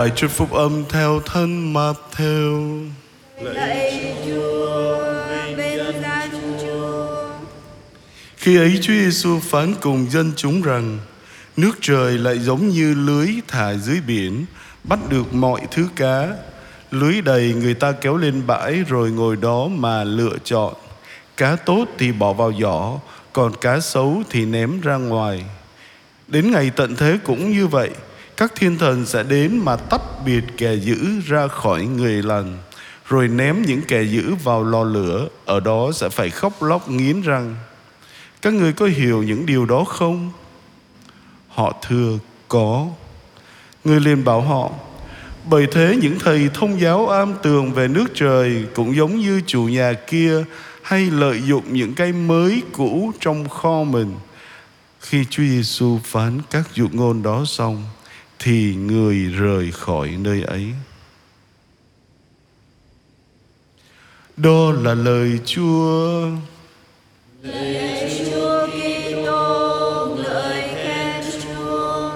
Bài trích phúc âm theo thân Matthew. Lạy Chúa, vinh danh Chúa. Khi ấy Chúa Giêsu phán cùng dân chúng rằng nước trời lại giống như lưới thả dưới biển bắt được mọi thứ cá. Lưới đầy người ta kéo lên bãi rồi ngồi đó mà lựa chọn. Cá tốt thì bỏ vào giỏ, còn cá xấu thì ném ra ngoài. Đến ngày tận thế cũng như vậy, các thiên thần sẽ đến mà tách biệt kẻ dữ ra khỏi người lành, rồi ném những kẻ dữ vào lò lửa, ở đó sẽ phải khóc lóc nghiến răng. Các người có hiểu những điều đó không? Họ thưa có. Người liền bảo họ, bởi thế những thầy thông giáo am tường về nước trời cũng giống như chủ nhà kia hay lợi dụng những cái mới cũ trong kho mình. Khi Chúa Giêsu phán các dụ ngôn đó xong thì người rời khỏi nơi ấy. Đó là lời Chúa. Lạy Chúa Kitô, lời khen Chúa.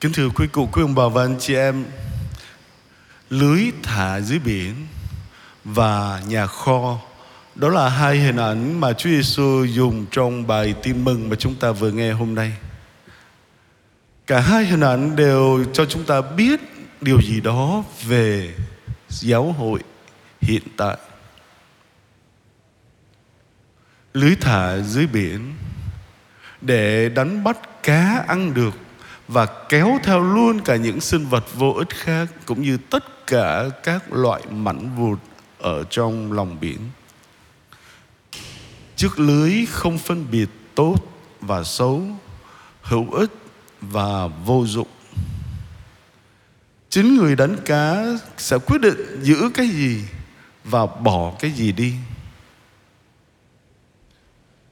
Kính thưa quý cụ, quý ông bà và anh chị em Lưới thả dưới biển Và nhà kho đó là hai hình ảnh mà Chúa Giêsu dùng trong bài tin mừng mà chúng ta vừa nghe hôm nay Cả hai hình ảnh đều cho chúng ta biết điều gì đó về giáo hội hiện tại Lưới thả dưới biển Để đánh bắt cá ăn được và kéo theo luôn cả những sinh vật vô ích khác cũng như tất cả các loại mảnh vụt ở trong lòng biển. Chiếc lưới không phân biệt tốt và xấu, hữu ích và vô dụng. Chính người đánh cá sẽ quyết định giữ cái gì và bỏ cái gì đi.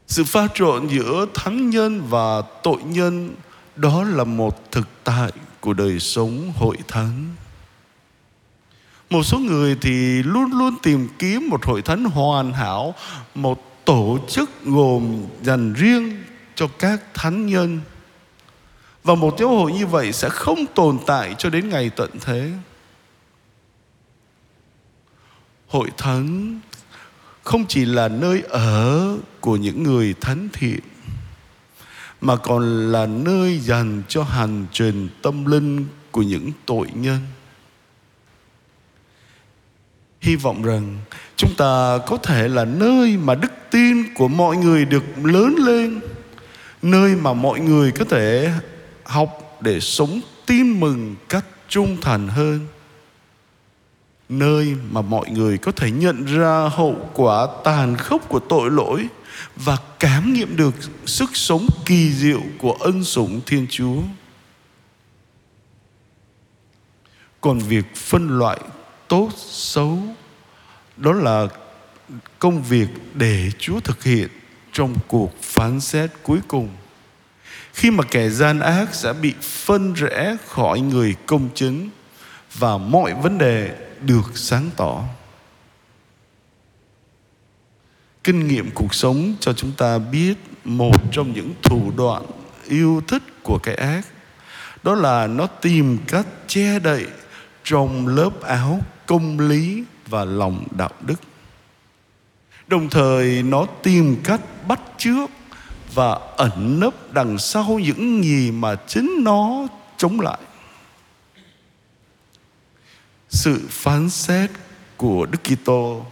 Sự pha trộn giữa thánh nhân và tội nhân đó là một thực tại của đời sống hội thánh một số người thì luôn luôn tìm kiếm một hội thánh hoàn hảo một tổ chức gồm dành riêng cho các thánh nhân. Và một giáo hội như vậy sẽ không tồn tại cho đến ngày tận thế. Hội thánh không chỉ là nơi ở của những người thánh thiện, mà còn là nơi dành cho hành trình tâm linh của những tội nhân. Hy vọng rằng chúng ta có thể là nơi mà đức tin của mọi người được lớn lên, nơi mà mọi người có thể học để sống tin mừng cách trung thành hơn, nơi mà mọi người có thể nhận ra hậu quả tàn khốc của tội lỗi và cảm nghiệm được sức sống kỳ diệu của ân sủng Thiên Chúa. Còn việc phân loại tốt xấu, đó là công việc để Chúa thực hiện trong cuộc phán xét cuối cùng. Khi mà kẻ gian ác sẽ bị phân rẽ khỏi người công chính và mọi vấn đề được sáng tỏ kinh nghiệm cuộc sống cho chúng ta biết một trong những thủ đoạn yêu thích của cái ác, đó là nó tìm cách che đậy trong lớp áo công lý và lòng đạo đức đồng thời nó tìm cách bắt chước và ẩn nấp đằng sau những gì mà chính nó chống lại. Sự phán xét của Đức Kitô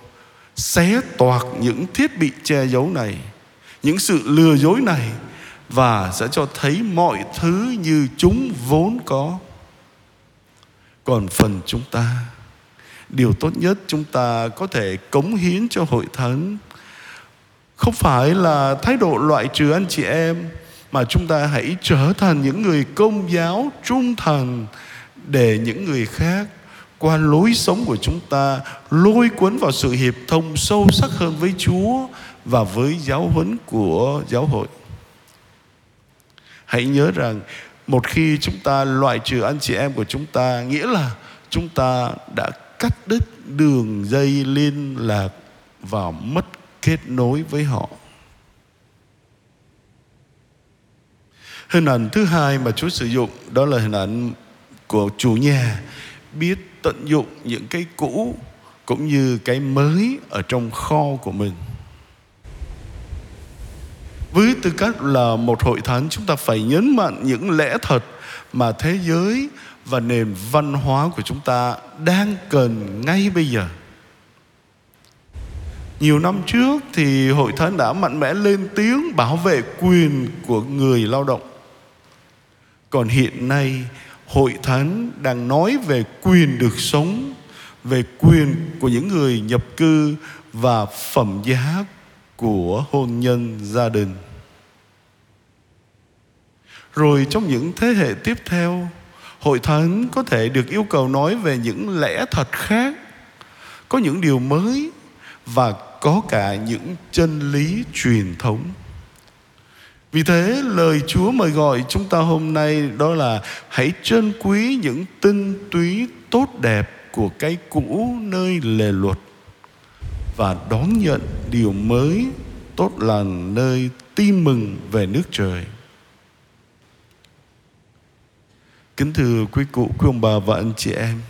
xé toạc những thiết bị che giấu này, những sự lừa dối này và sẽ cho thấy mọi thứ như chúng vốn có. Còn phần chúng ta điều tốt nhất chúng ta có thể cống hiến cho hội thánh không phải là thái độ loại trừ anh chị em, mà chúng ta hãy trở thành những người công giáo trung thành để những người khác qua lối sống của chúng ta lôi cuốn vào sự hiệp thông sâu sắc hơn với Chúa và với giáo huấn của giáo hội. Hãy nhớ rằng một khi chúng ta loại trừ anh chị em của chúng ta, nghĩa là chúng ta đã cắt đứt đường dây liên lạc và mất kết nối với họ. Hình ảnh thứ hai mà Chúa sử dụng đó là hình ảnh của chủ nhà biết tận dụng những cái cũ cũng như cái mới ở trong kho của mình. Với tư cách là một hội thánh, chúng ta phải nhấn mạnh những lẽ thật mà thế giới và nền văn hóa của chúng ta đang cần ngay bây giờ. Nhiều năm trước thì hội thánh đã mạnh mẽ lên tiếng bảo vệ quyền của người lao động. Còn hiện nay hội thánh đang nói về quyền được sống, về quyền của những người nhập cư và phẩm giá của hôn nhân gia đình. Rồi trong những thế hệ tiếp theo, hội thánh có thể được yêu cầu nói về những lẽ thật khác, có những điều mới và có cả những chân lý truyền thống. Vì thế lời Chúa mời gọi chúng ta hôm nay đó là hãy trân quý những tinh túy tốt đẹp của cái cũ nơi lề luật và đón nhận điều mới tốt lành nơi tin mừng về nước trời. Kính thưa quý cụ, quý ông bà và anh chị em,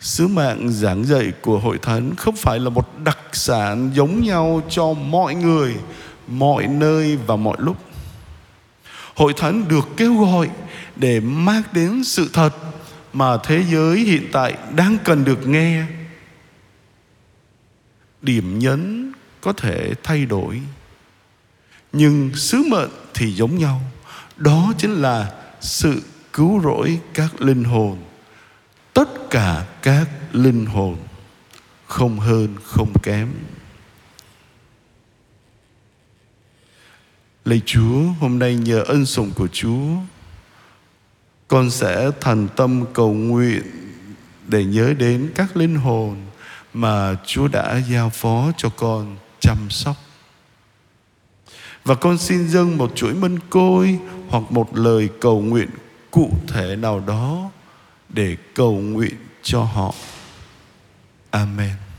sứ mạng giảng dạy của hội thánh không phải là một đặc sản giống nhau cho mọi người, mọi nơi và mọi lúc. Hội thánh được kêu gọi để mang đến sự thật mà thế giới hiện tại đang cần được nghe. Điểm nhấn có thể thay đổi, nhưng sứ mệnh thì giống nhau. Đó chính là sự cứu rỗi các linh hồn. Tất cả các linh hồn, không hơn, không kém. Lạy chúa, hôm nay nhờ ân sủng của chúa, con sẽ thành tâm cầu nguyện để nhớ đến các linh hồn mà chúa đã giao phó cho con chăm sóc. Và con xin dâng một chuỗi mân côi hoặc một lời cầu nguyện cụ thể nào đó để cầu nguyện cho họ. Amen.